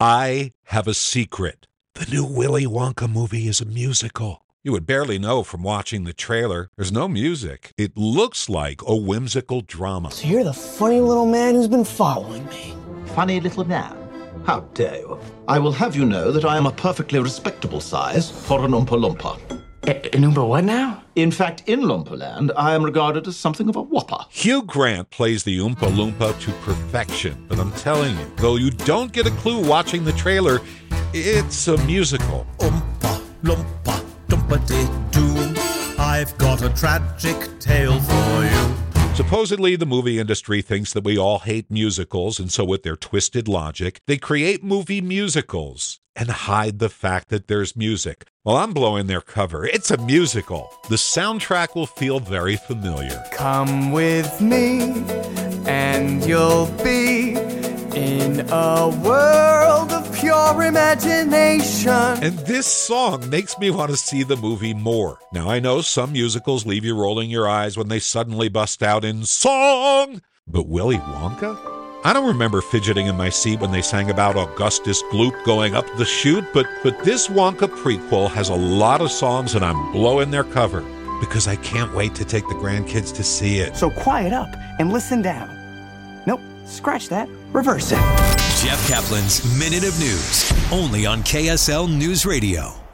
I have a secret. The new Willy Wonka movie is a musical. You would barely know from watching the trailer. There's no music. It looks like a whimsical drama. So you're the funny little man who's been following me. Funny little man. How dare you? I will have you know that I am a perfectly respectable size for an Oompa Loompa. An Oompa what now? In fact, in Loompa I am regarded as something of a whopper. Hugh Grant plays the Oompa Loompa to perfection, but I'm telling you, though you don't get a clue watching the trailer, it's a musical. Oompa Loompa Doompa-dee-doo. I've got a tragic tale for you. Supposedly, the movie industry thinks that we all hate musicals, and so with their twisted logic, they create movie musicals and hide the fact that there's music. Well, I'm blowing their cover. It's a musical. The soundtrack will feel very familiar. Come with me, and you'll be in a world of pure imagination. And this song makes me want to see the movie more. Now, I know some musicals leave you rolling your eyes when they suddenly bust out in song, but Willy Wonka? I don't remember fidgeting in my seat when they sang about Augustus Gloop going up the chute, but but this Wonka prequel has a lot of songs and I'm blowing their cover because I can't wait to take the grandkids to see it. So quiet up and listen down. Nope, scratch that. Reverse it. Jeff Kaplan's Minute of News, only on KSL News Radio.